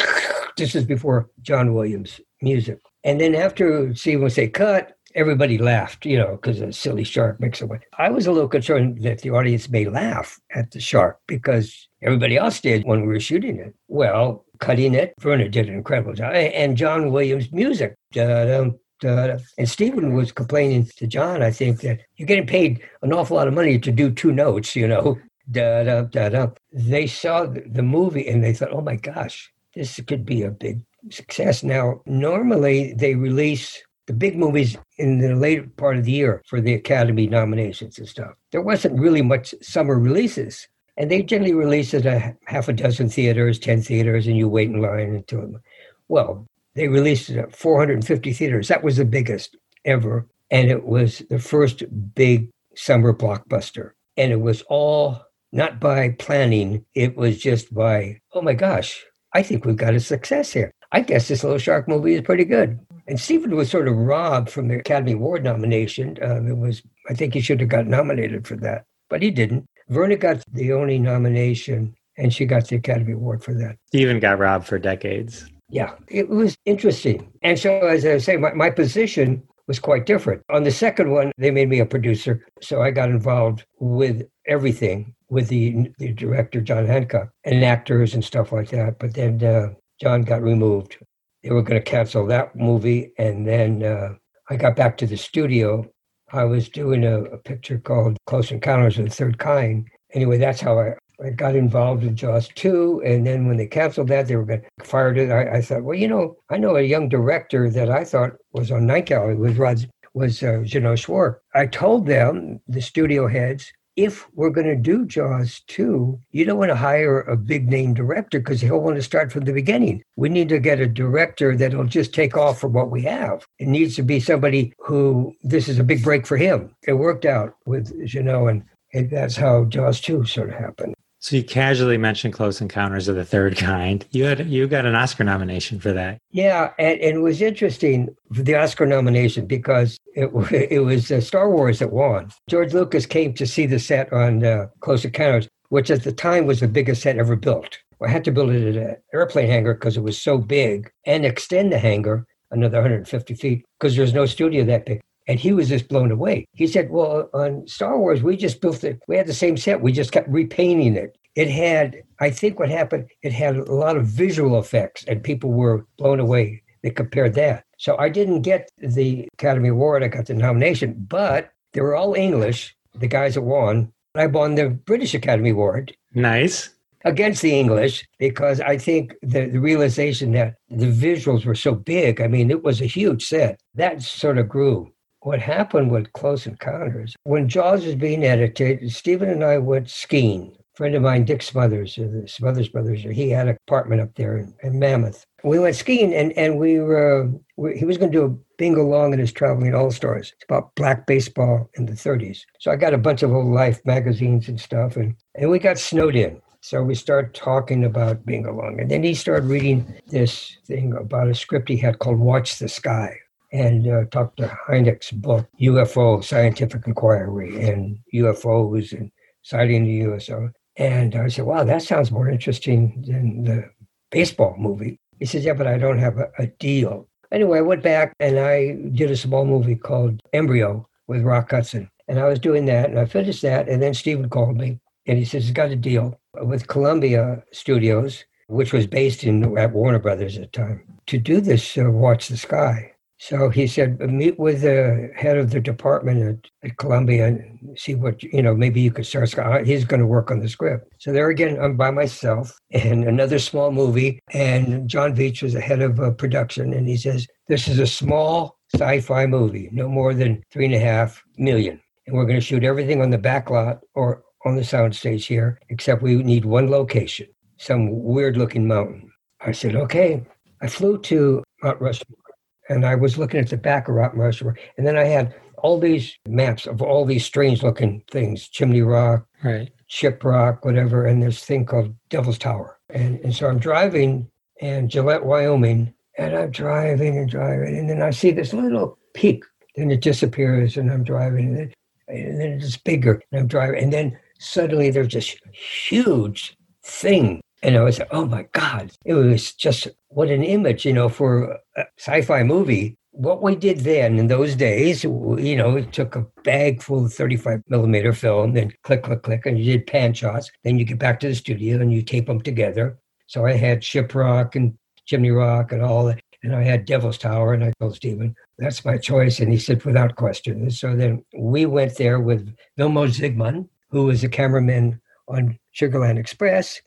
[laughs] this is before John Williams music. And then after Steve would say cut, everybody laughed, you know, because a silly shark makes a way. I was a little concerned that the audience may laugh at the shark because everybody else did when we were shooting it. Well, cutting it, Verna did an incredible job. And John Williams' music. Da-dum. And Steven was complaining to John, I think, that you're getting paid an awful lot of money to do two notes, you know, da da da da. They saw the movie and they thought, oh my gosh, this could be a big success. Now, normally they release the big movies in the later part of the year for the Academy nominations and stuff. There wasn't really much summer releases. And they generally release at half a dozen theaters, 10 theaters, and you wait in line until. Well, they released it at 450 theaters. That was the biggest ever. And it was the first big summer blockbuster. And it was all not by planning. It was just by, oh my gosh, I think we've got a success here. I guess this little shark movie is pretty good. And Steven was sort of robbed from the Academy Award nomination. Um, it was, I think he should have got nominated for that, but he didn't. Verna got the only nomination, and she got the Academy Award for that. Steven got robbed for decades. Yeah, it was interesting. And so, as I say, my, my position was quite different. On the second one, they made me a producer. So I got involved with everything with the, the director, John Hancock, and actors and stuff like that. But then uh, John got removed. They were going to cancel that movie. And then uh, I got back to the studio. I was doing a, a picture called Close Encounters of the Third Kind. Anyway, that's how I, I got involved in Jaws 2. And then when they canceled that, they were going to fire it. I, I, thought, well, you know, I know a young director that I thought was on Night Gallery was Rod, was uh, Jeannot Szwarc. I told them, the studio heads, if we're going to do Jaws 2, you don't want to hire a big name director because he'll want to start from the beginning. We need to get a director that'll just take off from what we have. It needs to be somebody who this is a big break for him. It worked out with Jeannot, and, and that's how Jaws 2 sort of happened. So you casually mentioned Close Encounters of the Third Kind. You had you got an Oscar nomination for that. Yeah, and, and it was interesting the Oscar nomination because it [laughs] it was uh, Star Wars that won. George Lucas came to see the set on uh, Close Encounters, which at the time was the biggest set ever built. I had to build it at an airplane hangar because it was so big, and extend the hangar another 150 feet because there's no studio that big. And he was just blown away. He said, Well, on Star Wars, we just built it. We had the same set. We just kept repainting it. It had, I think what happened, it had a lot of visual effects, and people were blown away. They compared that. So I didn't get the Academy Award. I got the nomination, but they were all English, the guys that won. I won the British Academy Award. Nice against the English because I think the, the, realization that the visuals were so big, I mean, it was a huge set. That sort of grew what happened with Close Encounters, when Jaws was being edited, Steven and I went skiing. A friend of mine, Dick Smothers, the Smothers brothers, he had an apartment up there in, in Mammoth. We went skiing, and and we were we, he was going to do a bingo long in his traveling all stars. It's about black baseball in the 30s. So I got a bunch of old Life magazines and stuff, and and we got snowed in. So we started talking about bingo long, and then he started reading this thing about a script he had called Watch the Sky and uh, Dr. Hynek's book, UFO Scientific Inquiry and UFOs and sighting the USO. And I said, wow, that sounds more interesting than the baseball movie. He says, yeah, but I don't have a, a deal. Anyway, I went back and I did a small movie called Embryo with Rock Hudson. And I was doing that and I finished that. And then Steven called me and he says, he's got a deal with Columbia Studios, which was based in at Warner Brothers at the time, to do this uh, Watch the Sky. So he said, meet with the head of the department at, at Columbia and see what, you know, maybe you could start. He's going to work on the script. So there again, I'm by myself in another small movie. And John Veitch was the head of uh, production. And he says, this is a small sci fi movie, no more than three and a half million. And we're going to shoot everything on the back lot or on the soundstage here, except we need one location, some weird looking mountain. I said, okay. I flew to Mount Rushmore and I was looking at the back of Mount Rushmore, and then I had all these maps of all these strange looking things chimney rock right. ship rock whatever and this thing called devil's tower. And, and so i'm driving in gillette wyoming and i'm driving and driving and then i see this little peak then it disappears and i'm driving and then, and then it's bigger and i'm driving and then suddenly there's this huge thing and I was like, oh my God, it was just what an image, you know, for a sci fi movie. What we did then in those days, you know, it took a bag full of 35 millimeter film, then click, click, click, and you did pan shots. Then you get back to the studio and you tape them together. So I had Shiprock and Chimney Rock and all that. And I had Devil's Tower, and I told Steven, that's my choice. And he said, without question. So then we went there with Vilmos Zsigmond, who was a cameraman on Sugarland Express.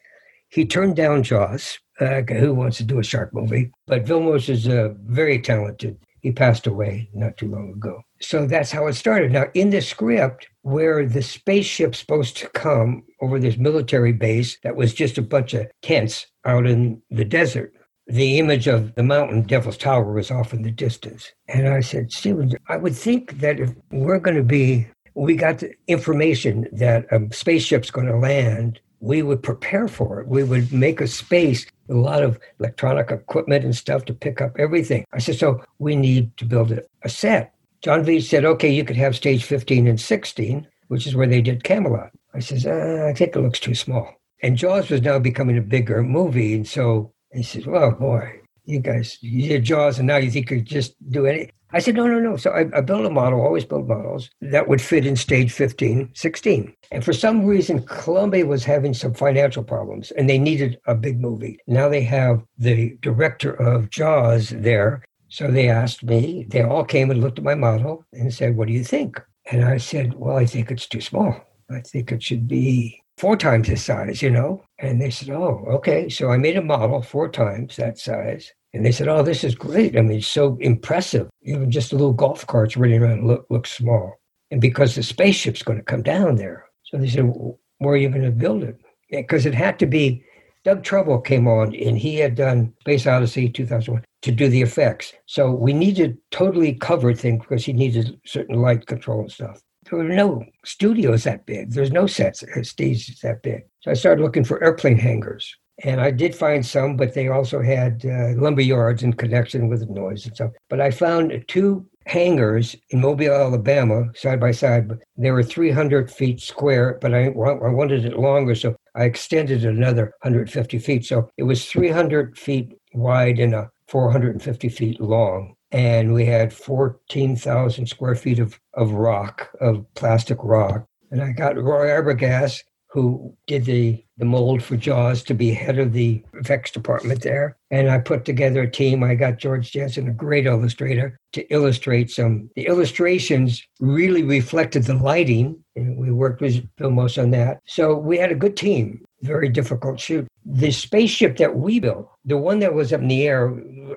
He turned down Jaws. Uh, who wants to do a shark movie? But Vilmos is uh, very talented. He passed away not too long ago. So that's how it started. Now, in the script, where the spaceship's supposed to come over this military base that was just a bunch of tents out in the desert, the image of the mountain, Devil's Tower, was off in the distance. And I said, Steven, I would think that if we're going to be, we got the information that a spaceship's going to land we would prepare for it. We would make a space, a lot of electronic equipment and stuff to pick up everything. I said, so we need to build a, set. John V said, okay, you could have stage 15 and 16, which is where they did Camelot. I says, uh, I think it looks too small. And Jaws was now becoming a bigger movie. And so he says, well, boy, you guys, you did Jaws and now you think you could just do anything. I said, no, no, no. So I, I built a model, always build models that would fit in stage 15, 16. And for some reason, Columbia was having some financial problems and they needed a big movie. Now they have the director of Jaws there. So they asked me, they all came and looked at my model and said, what do you think? And I said, well, I think it's too small. I think it should be four times this size, you know? And they said, oh, okay. So I made a model four times that size. And they said, "Oh, this is great. I mean, so impressive. Even just a little golf carts running around look looks small." And because the spaceship's going to come down there, so they said, "Where are you going to build it?" Because it had to be. Doug Trumbull came on, and he had done Space Odyssey 2001 to do the effects. So we needed totally covered thing because he needed certain light control and stuff. So there were no studios that big. There's no sets, uh, stages that big. So I started looking for airplane hangars. And I did find some, but they also had uh, lumber yards in connection with the noise and stuff. But I found two hangars in Mobile, Alabama, side by side. They were 300 feet square, but I, I wanted it longer, so I extended another 150 feet. So it was 300 feet wide and a 450 feet long. And we had 14,000 square feet of, of rock, of plastic rock. And I got Roy Arbogast who did the, the mold for Jaws to be head of the effects department there. And I put together a team. I got George Jensen, a great illustrator, to illustrate some. The illustrations really reflected the lighting. And we worked with Vilmos on that. So we had a good team. Very difficult shoot. The spaceship that we built, the one that was up in the air,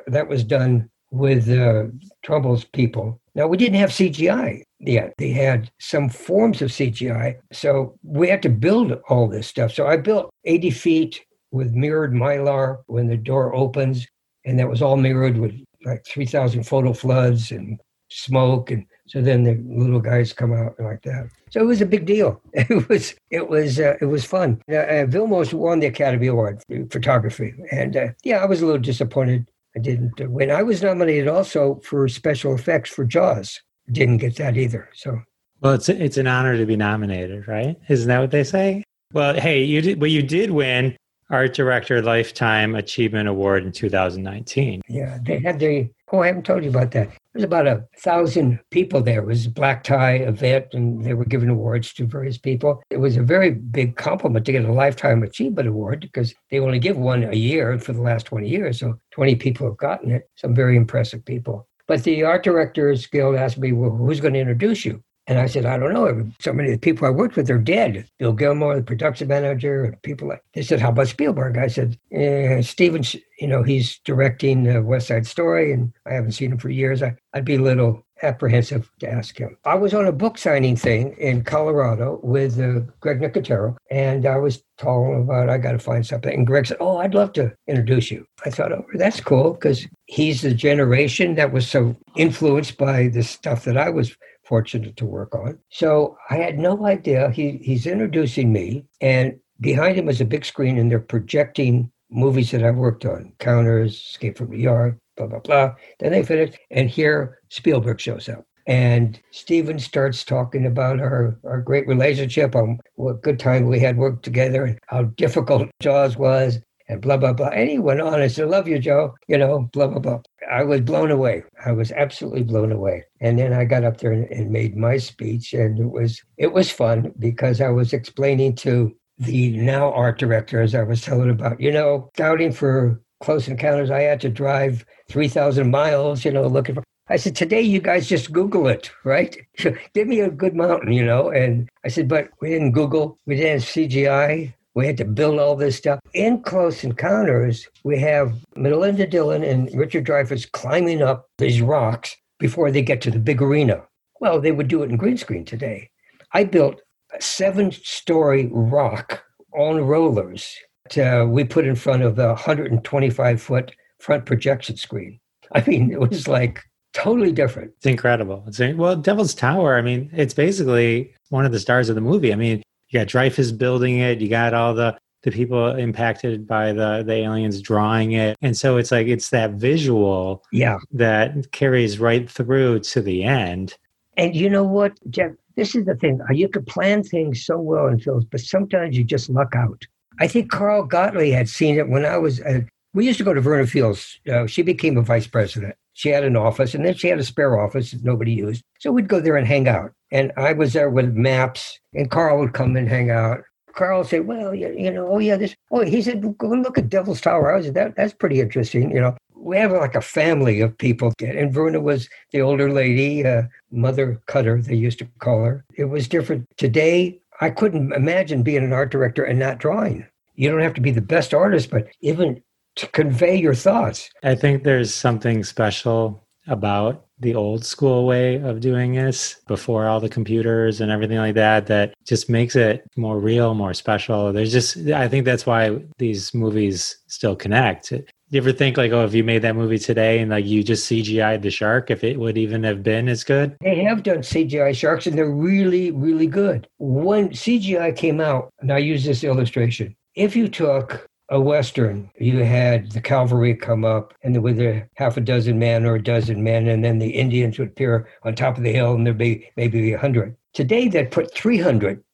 that was done with uh, Trumbull's people. Now, we didn't have CGI yet. They had some forms of CGI. So we had to build all this stuff. So I built 80 feet with mirrored mylar when the door opens. And that was all mirrored with like 3,000 photo floods and smoke. And so then the little guys come out like that. So it was a big deal. [laughs] It was it was uh, it was fun. Uh, uh, Vilmos won the Academy Award for photography, and uh, yeah, I was a little disappointed I didn't win. I was nominated also for special effects for Jaws. Didn't get that either. So well, it's it's an honor to be nominated, right? Isn't that what they say? Well, hey, you did. Well, you did win Art Director Lifetime Achievement Award in 2019. Yeah, they had the. Oh, I haven't told you about that. There's about a thousand people there. It was a black tie event, and they were giving awards to various people. It was a very big compliment to get a Lifetime Achievement Award because they only give one a year for the last 20 years. So 20 people have gotten it, some very impressive people. But the art directors guild asked me, well, who's going to introduce you? And I said, I don't know. So many of the people I worked with are dead. Bill Gilmore, the production manager, and people like. They said, "How about Spielberg?" I said, eh, "Steven, you know, he's directing uh, West Side Story, and I haven't seen him for years. I, I'd be a little apprehensive to ask him. I was on a book signing thing in Colorado with uh, Greg Nicotero, and I was telling him about I got to find something. And Greg said, "Oh, I'd love to introduce you." I thought, "Oh, that's cool," because he's the generation that was so influenced by the stuff that I was fortunate to work on. So I had no idea. He he's introducing me, and behind him is a big screen, and they're projecting movies that I've worked on: Counters, Escape from New York, blah blah blah. Then they finish, and here Spielberg shows up. And Steven starts talking about our, our great relationship, on what good time we had worked together, and how difficult Jaws was, and blah blah blah. And he went on and said, "Love you, Joe." You know, blah blah blah. I was blown away. I was absolutely blown away. And then I got up there and, and made my speech, and it was it was fun because I was explaining to the now art director, as I was telling about, you know, scouting for Close Encounters, I had to drive three thousand miles, you know, looking for. I said, today you guys just Google it, right? [laughs] Give me a good mountain, you know. And I said, but we didn't Google, we didn't CGI, we had to build all this stuff. In Close Encounters, we have Melinda Dillon and Richard Dreyfuss climbing up these rocks before they get to the big arena. Well, they would do it in green screen today. I built a seven story rock on rollers to, uh, we put in front of a 125 foot front projection screen. I mean, it was like totally different. It's incredible. It's well, Devil's Tower. I mean, it's basically one of the stars of the movie. I mean, you got Dreyfuss building it. You got all the the people impacted by the the aliens drawing it, and so it's like it's that visual, yeah, that carries right through to the end. And you know what, Jeff? This is the thing. You could plan things so well in films, but sometimes you just luck out. I think Carl Gottlieb had seen it when I was. Uh, we used to go to Verna Fields. Uh, she became a vice president. She had an office, and then she had a spare office that nobody used. So we'd go there and hang out. And I was there with maps, and Carl would come and hang out. Carl say, "Well, you, you know, oh yeah, this. Oh, he said, go look at Devil's Tower." I was that. That's pretty interesting. You know, we have like a family of people. And Verna was the older lady, uh, Mother Cutter, they used to call her. It was different. Today, I couldn't imagine being an art director and not drawing. You don't have to be the best artist, but even to convey your thoughts. I think there's something special about the old school way of doing this before all the computers and everything like that that just makes it more real more special there's just i think that's why these movies still connect you ever think like oh if you made that movie today and like you just cgi'd the shark if it would even have been as good they have done cgi sharks and they're really really good when cgi came out and i use this illustration if you took a Western, you had the cavalry come up and with a half a dozen men or a dozen men, and then the Indians would appear on top of the hill and there'd be maybe a hundred. Today, they'd put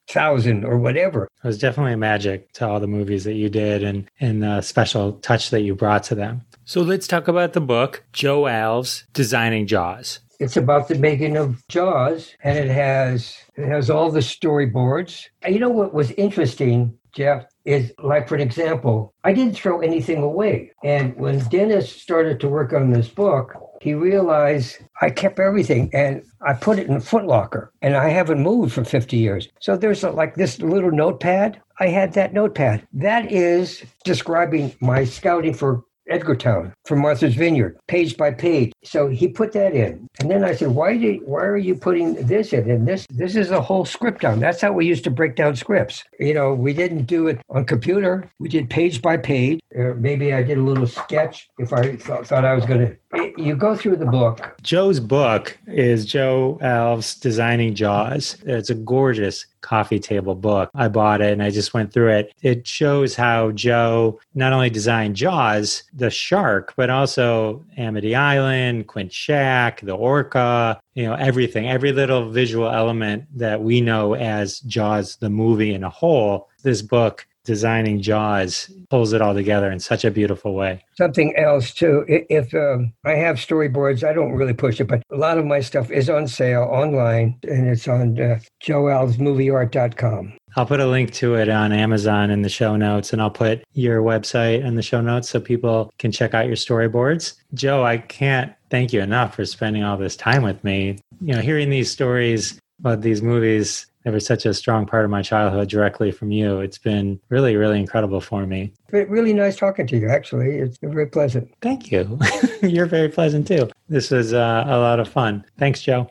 300,000 or whatever. It was definitely a magic to all the movies that you did and, and the special touch that you brought to them. So let's talk about the book, Joe Alves, Designing Jaws. It's about the making of Jaws, and it has it has all the storyboards. And you know what was interesting, Jeff? is like, for an example, I didn't throw anything away. And when Dennis started to work on this book, he realized I kept everything and I put it in a footlocker and I haven't moved for 50 years. So there's a, like this little notepad. I had that notepad. That is describing my scouting for Edgartown from Martha's Vineyard, page by page. So he put that in. And then I said, Why did why are you putting this in? And this this is a whole script down. That's how we used to break down scripts. You know, we didn't do it on computer. We did page by page. Or maybe I did a little sketch if I thought, thought I was to you go through the book. Joe's book is Joe Alves Designing Jaws. It's a gorgeous coffee table book. I bought it and I just went through it. It shows how Joe not only designed Jaws, the shark, but also Amity Island, Quint Shack, the orca, you know, everything, every little visual element that we know as Jaws, the movie in a whole. This book designing Jaws pulls it all together in such a beautiful way. Something else too, if um, I have storyboards, I don't really push it, but a lot of my stuff is on sale online, and it's on uh, joealvesmovieart.com. I'll put a link to it on Amazon in the show notes, and I'll put your website in the show notes so people can check out your storyboards. Joe, I can't thank you enough for spending all this time with me. You know, hearing these stories about these movies that was such a strong part of my childhood directly from you, it's been really, really incredible for me. Really nice talking to you, actually. It's very pleasant. Thank you. [laughs] You're very pleasant too. This was uh, a lot of fun. Thanks, Joe.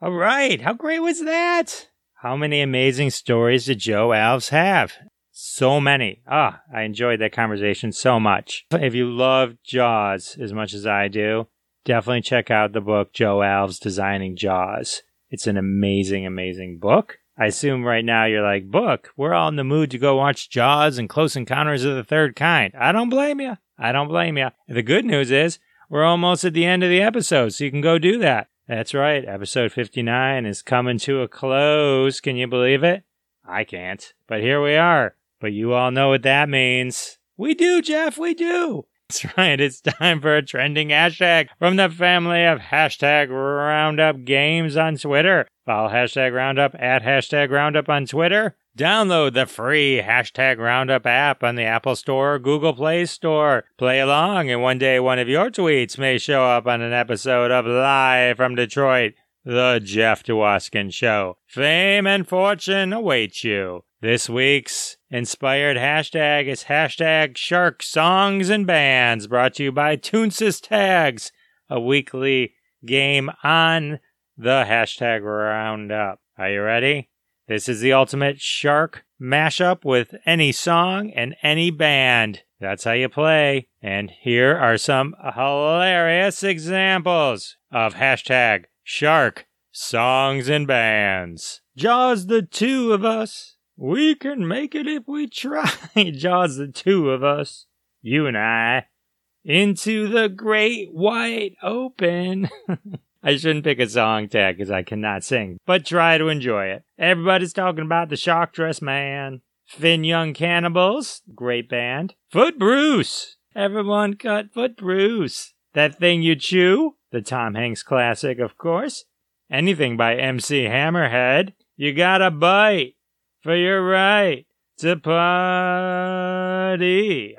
All right. How great was that? How many amazing stories did Joe Alves have? So many. Ah, I enjoyed that conversation so much. If you love Jaws as much as I do, definitely check out the book Joe Alves Designing Jaws. It's an amazing, amazing book. I assume right now you're like, book, we're all in the mood to go watch Jaws and Close Encounters of the Third Kind. I don't blame you. I don't blame you. The good news is we're almost at the end of the episode, so you can go do that. That's right. Episode 59 is coming to a close. Can you believe it? I can't. But here we are. But you all know what that means. We do, Jeff. We do. That's right. It's time for a trending hashtag from the family of hashtag Roundup Games on Twitter. Follow hashtag Roundup at hashtag Roundup on Twitter. Download the free hashtag Roundup app on the Apple Store or Google Play Store. Play along, and one day one of your tweets may show up on an episode of Live from Detroit, The Jeff Dwoskin Show. Fame and fortune await you. This week's inspired hashtag is hashtag Shark Songs and Bands, brought to you by Toonsis Tags, a weekly game on the hashtag Roundup. Are you ready? This is the ultimate shark mashup with any song and any band. That's how you play. And here are some hilarious examples of hashtag shark songs and bands. Jaws the two of us. We can make it if we try. [laughs] Jaws the two of us. You and I. Into the great white open. [laughs] I shouldn't pick a song tag because I cannot sing, but try to enjoy it. Everybody's talking about the Shock Dress Man, Finn Young Cannibals, great band, Foot Bruce. Everyone cut Foot Bruce. That Thing You Chew, the Tom Hanks classic, of course. Anything by MC Hammerhead. You gotta bite for your right to party.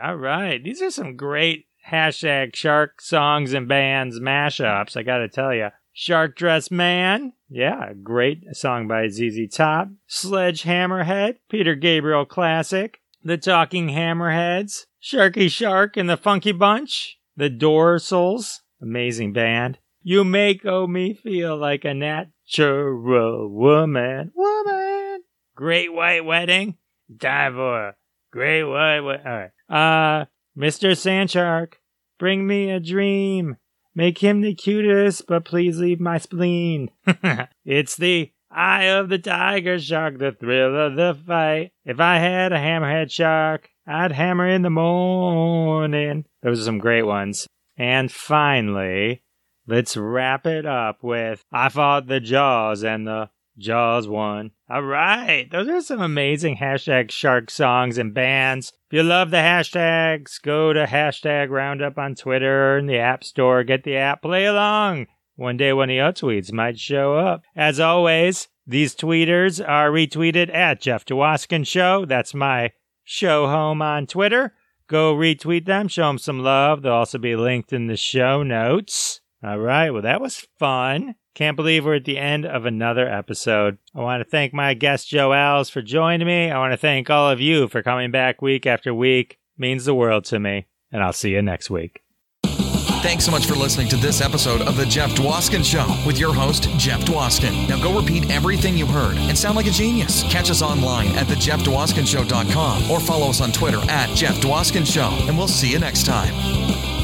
All right. These are some great hashtag shark songs and bands mashups. I gotta tell you. Shark Dress Man. Yeah, great song by ZZ Top. Sledgehammerhead. Peter Gabriel classic. The Talking Hammerheads. Sharky Shark and the Funky Bunch. The Dorsals. Amazing band. You make oh me feel like a natural woman. Woman. Great White Wedding. A Great White Wedding. All right. Uh, Mr. Sandshark, bring me a dream. Make him the cutest, but please leave my spleen. [laughs] it's the eye of the tiger shark, the thrill of the fight. If I had a hammerhead shark, I'd hammer in the morning. Those are some great ones. And finally, let's wrap it up with I fought the Jaws and the Jaws won. All right. Those are some amazing hashtag shark songs and bands. If you love the hashtags, go to hashtag roundup on Twitter and the App Store. Get the app, play along. One day one of your tweets might show up. As always, these tweeters are retweeted at Jeff Dwoskin Show. That's my show home on Twitter. Go retweet them, show them some love. They'll also be linked in the show notes. All right. Well, that was fun. Can't believe we're at the end of another episode. I want to thank my guest Joe Alves for joining me. I want to thank all of you for coming back week after week. It means the world to me. And I'll see you next week. Thanks so much for listening to this episode of The Jeff Dwoskin Show with your host, Jeff Dwoskin. Now go repeat everything you heard and sound like a genius. Catch us online at thejeffdwoskinshow.com or follow us on Twitter at Jeff Dwoskin Show. And we'll see you next time.